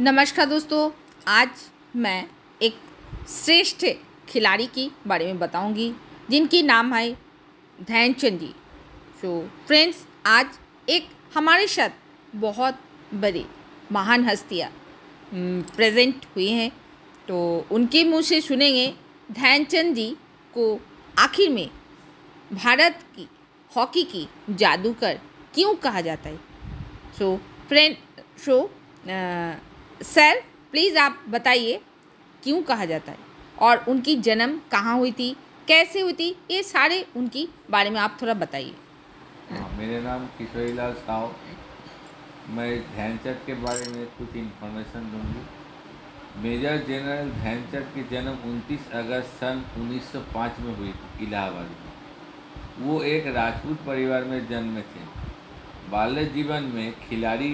नमस्कार दोस्तों, आज मैं एक श्रेष्ठ खिलाड़ी की बारे में बताऊँगी, जिनकी नाम है ध्यानचंद जी। सो फ्रेंड्स आज एक हमारे साथ बहुत बड़ी महान हस्तियाँ प्रेजेंट हुई हैं। तो उनके मुँह से सुनेंगे ध्यानचंद जी को आखिर में भारत की हॉकी की जादूगर क्यों कहा जाता है। So friend so sir please आप बताइए, क्यों कहा जाता है? और उनकी जन्म कहाँ हुई थी? कैसे हुई थी? ये सारे उनकी बारे में आप थोड़ा बताइए। हाँ मेरा नाम किशोरीलाल साव मैं ध्यानचंद के बारे में कुछ इन्फॉर्मेशन दूँगी। मेजर जनरल ध्यानचंद की जन्म 29 अगस्त सन 1905 में हुई थी, इलाहाबाद में। वो एक राजपूत परिवार में जन्मे थे। बाल्य जीवन में खिलाड़ी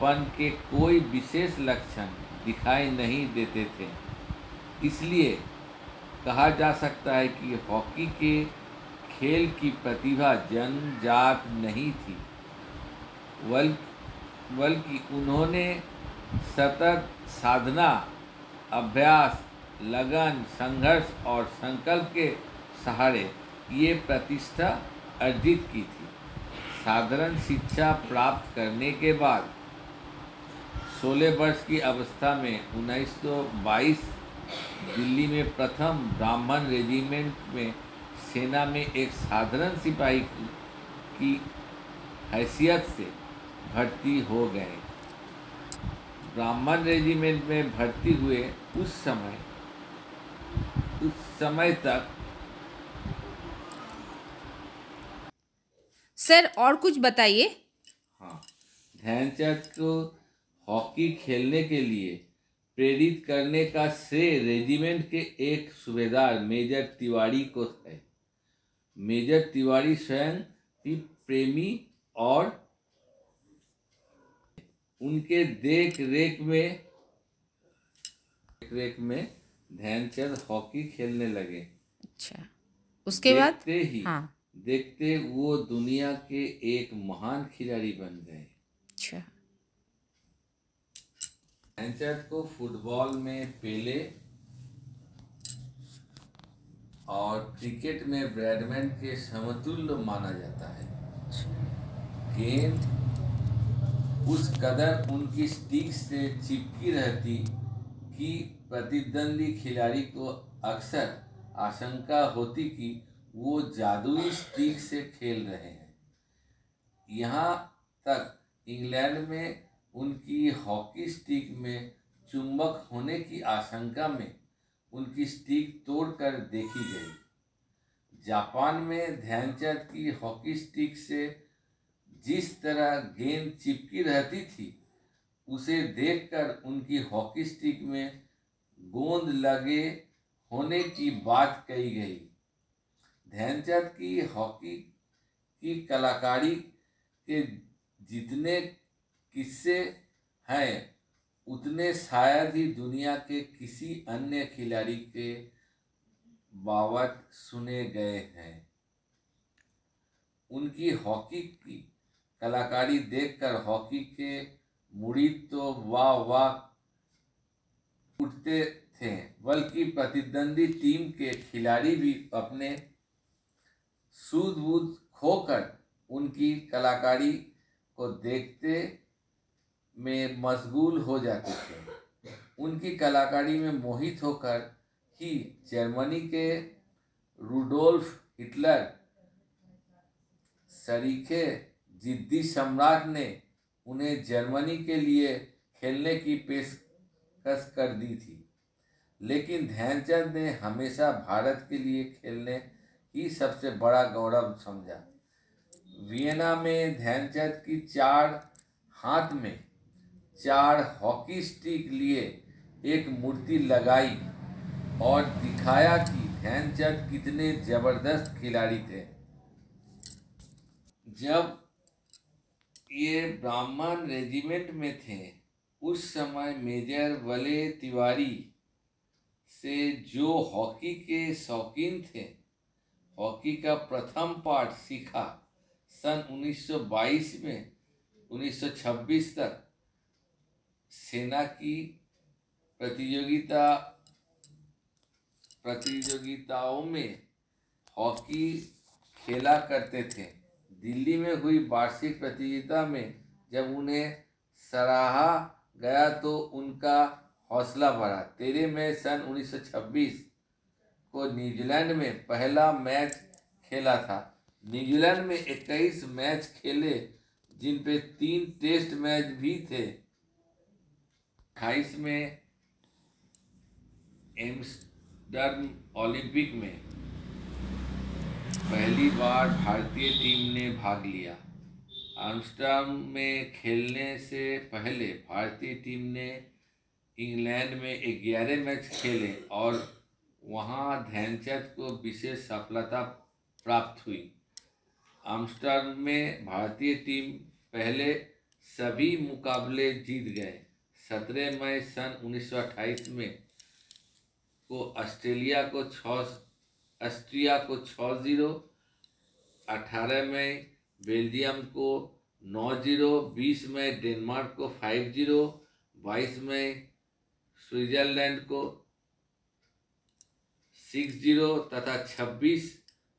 पन के कोई विशेष लक्षण दिखाई नहीं देते थे। इसलिए कहा जा सकता है कि हॉकी के खेल की प्रतिभा जनजात नहीं थी। बल्कि उन्होंने सतत साधना, अभ्यास, लगन, संघर्ष और संकल्प के सहारे ये प्रतिष्ठा अर्जित की थी। साधारण शिक्षा प्राप्त करने के बाद सोलह वर्ष की अवस्था में 1922 दिल्ली में प्रथम ब्राह्मण रेजिमेंट में सेना में एक साधारण सिपाही की हैसियत से भर्ती हो गए। ब्राह्मण रेजिमेंट में भर्ती हुए उस समय उस समय तक सर और कुछ बताइए। हाँ ध्यानचंद को हॉकी खेलने के लिए प्रेरित करने का श्रेय रेजिमेंट के एक सूबेदार मेजर तिवारी को है। मेजर तिवारी स्वयं भी प्रेमी और उनके देख रेख में देख रेख में ध्यानचंद हॉकी खेलने लगे। अच्छा। उसके बाद? देखते ही हाँ। देखते वो दुनिया के एक महान खिलाड़ी बन गए अच्छा ध्यानचंद को फुटबॉल में पेले और क्रिकेट में ब्रैडमैन के समतुल्य माना जाता है। गेंद उस कदर उनकी स्टिक से चिपकी रहती कि प्रतिद्वंदी खिलाड़ी को अक्सर आशंका होती कि वो जादुई स्टिक से खेल रहे हैं। यहाँ तक इंग्लैंड में उनकी हॉकी स्टिक में चुंबक होने की आशंका में उनकी स्टिक तोड़कर देखी गई। जापान में ध्यानचंद की हॉकी स्टिक से जिस तरह गेंद चिपकी रहती थी, उसे देखकर उनकी हॉकी स्टिक में गोंद लगे होने की बात कही गई। ध्यानचंद की हॉकी की कलाकारी के जितने किस्से हैं। उतने शायद ही दुनिया के किसी अन्य खिलाड़ी के बाबत सुने गए हैं। उनकी हॉकी की कलाकारी देखकर हॉकी के मुड़ी तो वाह वाह उठते थे, बल्कि प्रतिद्वंदी टीम के खिलाड़ी भी अपने सूद बूद खोकर उनकी कलाकारी को देखते में मशगूल हो जाते थे। उनकी कलाकारी में मोहित होकर ही जर्मनी के रूडोल्फ हिटलर, सरीखे जिद्दी सम्राट ने उन्हें जर्मनी के लिए खेलने की पेशकश कर दी थी। लेकिन ध्यानचंद ने हमेशा भारत के लिए खेलने ही सबसे बड़ा गौरव समझा। वियना में ध्यानचंद की चार हाथ में चार हॉकी स्टिक लिए एक मूर्ति लगाई और दिखाया कि ध्यानचंद कितने ज़बरदस्त खिलाड़ी थे। जब ये ब्राह्मण रेजिमेंट में थे, उस समय मेजर वले तिवारी से जो हॉकी के शौकीन थे, हॉकी का प्रथम पाठ सीखा सन 1922 में 1926 तक। सेना की प्रतियोगिता, प्रतियोगिताओं में हॉकी खेला करते थे। दिल्ली में हुई वार्षिक प्रतियोगिता में जब उन्हें सराहा गया तो उनका हौसला बढ़ा। तेरे मई सन 1926 को न्यूजीलैंड में पहला मैच खेला था। न्यूजीलैंड में 21 मैच खेले जिन पे तीन टेस्ट मैच भी थे। अट्ठाईस में एम्स्टर्म ओलंपिक में पहली बार भारतीय टीम ने भाग लिया। आमस्टर्म में खेलने से पहले भारतीय टीम ने इंग्लैंड में ग्यारह मैच खेले और वहाँ ध्यानचंद को विशेष सफलता प्राप्त हुई। आमस्टर्म में भारतीय टीम पहले सभी मुकाबले जीत गए। सत्रह मई सन 1928 में को ऑस्ट्रेलिया को छः ऑस्ट्रिया को छः ज़ीरो अठारह मई बेल्जियम को नौ ज़ीरो बीस मई डेनमार्क को फाइव ज़ीरो बाईस मई स्विट्जरलैंड को सिक्स ज़ीरो तथा छब्बीस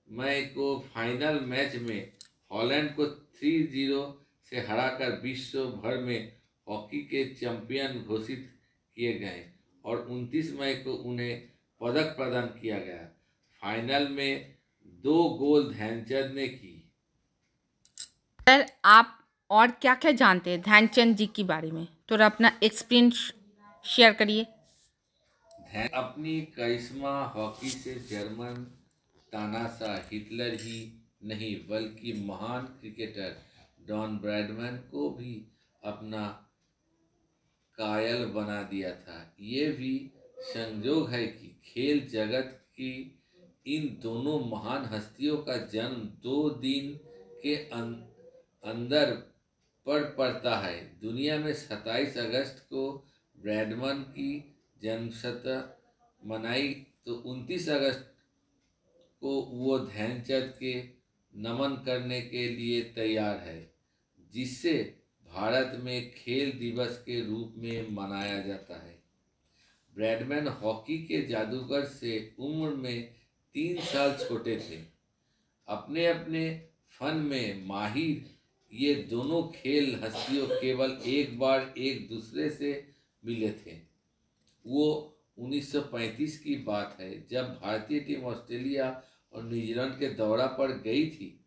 मई को फाइनल मैच में हॉलैंड को थ्री ज़ीरो से हराकर विश्व भर में हॉकी के चैंपियन घोषित किए गए और 29 मई को उन्हें पदक प्रदान किया गया। फाइनल में दो गोल ध्यानचंद ने की। सर आप और क्या क्या जानते हैं ध्यानचंद जी के बारे में? थोड़ा अपना एक्सपीरियंस शेयर करिए। अपनी करिश्मा हॉकी से जर्मन तानाशाह हिटलर ही नहीं बल्कि महान क्रिकेटर डॉन ब्रैडमैन को भी अपना कायल बना दिया था। ये भी संयोग है कि खेल जगत की इन दोनों महान हस्तियों का जन्म दो दिन के अं, अंदर पड़ पड़ता है। दुनिया में 27 अगस्त को ब्रैडमन की जन्मशत मनाई तो 29 अगस्त को वो ध्यानचंद के नमन करने के लिए तैयार है जिससे भारत में खेल दिवस के रूप में मनाया जाता है। ब्रैडमैन हॉकी के जादूगर से उम्र में तीन साल छोटे थे। अपने अपने फन में माहिर, ये दोनों खेल हस्तियों केवल एक बार एक दूसरे से मिले थे। वो 1935 की बात है, जब भारतीय टीम ऑस्ट्रेलिया और न्यूजीलैंड के दौरा पर गई थी,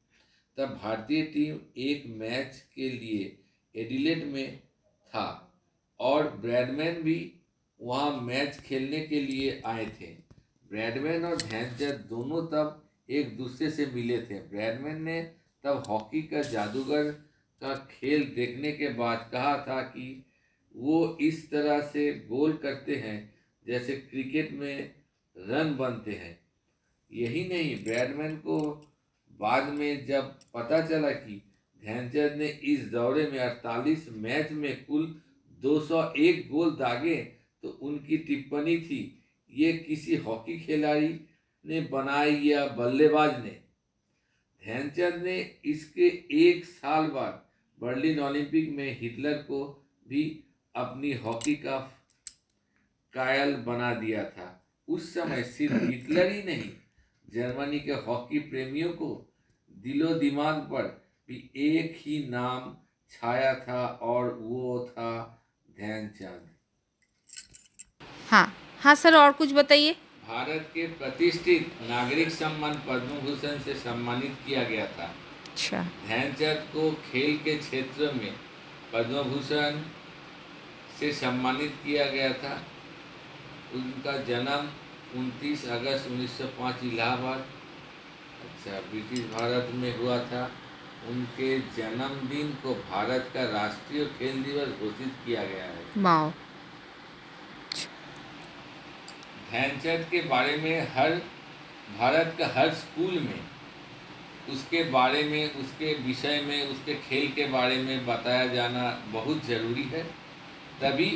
तब भारतीय टीम एक मैच के लिए एडिलेट में था और ब्रैडमैन भी वहाँ मैच खेलने के लिए आए थे। ब्रैडमैन और ध्यानचंद दोनों तब एक दूसरे से मिले थे। ब्रैडमैन ने तब हॉकी का जादूगर का खेल देखने के बाद कहा था कि वो इस तरह से गोल करते हैं जैसे क्रिकेट में रन बनते हैं। यही नहीं, ब्रैडमैन को बाद में जब पता चला कि ध्यानचंद ने इस दौरे में 48 मैच में कुल 201 गोल दागे तो उनकी टिप्पणी थी ये किसी हॉकी खिलाड़ी ने बनाई या बल्लेबाज ने? ध्यानचंद ने इसके एक साल बाद बर्लिन ओलंपिक में हिटलर को भी अपनी हॉकी का कायल बना दिया था। उस समय सिर्फ़ हिटलर ही नहीं जर्मनी के हॉकी प्रेमियों को दिलो दिमाग पर भी एक ही नाम छाया था और वो था ध्यानचंद। हाँ हाँ सर और कुछ बताइए। भारत के प्रतिष्ठित नागरिक सम्मान पद्म भूषण से सम्मानित किया गया था। अच्छा। ध्यानचंद को खेल के क्षेत्र में पद्म भूषण से सम्मानित किया गया था। उनका जन्म 29 अगस्त 1905 इलाहाबाद अच्छा ब्रिटिश भारत में हुआ था। उनके जन्मदिन को भारत का राष्ट्रीय खेल दिवस घोषित किया गया है। ध्यानचंद के बारे में हर भारत का हर स्कूल में उसके बारे में उसके विषय में उसके खेल के बारे में बताया जाना बहुत ज़रूरी है। तभी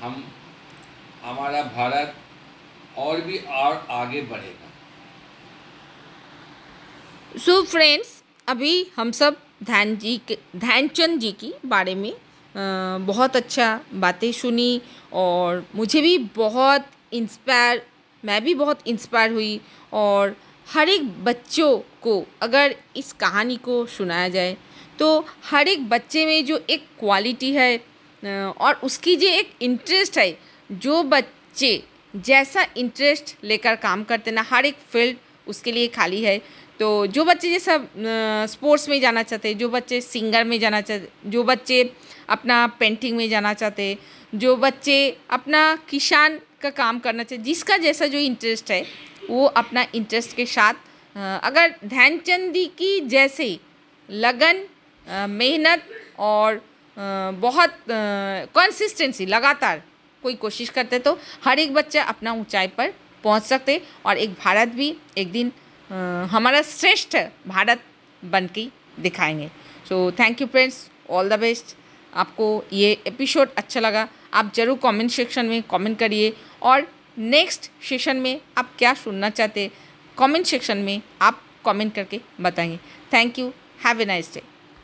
हम हमारा भारत और भी और आगे बढ़ेगा। सो फ्रेंड्स अभी हम सब ध्यान जी के ध्यानचंद जी की बारे में बहुत अच्छा बातें सुनी और मुझे भी बहुत इंस्पायर मैं भी बहुत इंस्पायर हुई और हर एक बच्चों को अगर इस कहानी को सुनाया जाए तो हर एक बच्चे में जो एक क्वालिटी है और उसकी जो एक इंटरेस्ट है, जो बच्चे जैसा इंटरेस्ट लेकर काम करते ना, हर एक फ़ील्ड उसके लिए खाली है। तो जो बच्चे जैसा स्पोर्ट्स में जाना चाहते, जो बच्चे सिंगर में जाना चाहते जो बच्चे अपना पेंटिंग में जाना चाहते, जो बच्चे अपना किसान का काम करना चाहते, जिसका जैसा जो इंटरेस्ट है, वो अपना इंटरेस्ट के साथ अगर ध्यानचंद जी की जैसे लगन मेहनत और बहुत कंसिस्टेंसी लगातार कोई कोशिश करते तो हर एक बच्चा अपना ऊंचाई पर पहुँच सकते और एक भारत भी एक दिन हमारा श्रेष्ठ भारत बन के दिखाएँगे। So thank you friends all the best आपको ये एपिसोड अच्छा लगा, आप ज़रूर कमेंट सेक्शन में कमेंट करिए। और नेक्स्ट सेशन में आप क्या सुनना चाहते कमेंट सेक्शन में आप कमेंट करके बताएँगे thank you have a nice day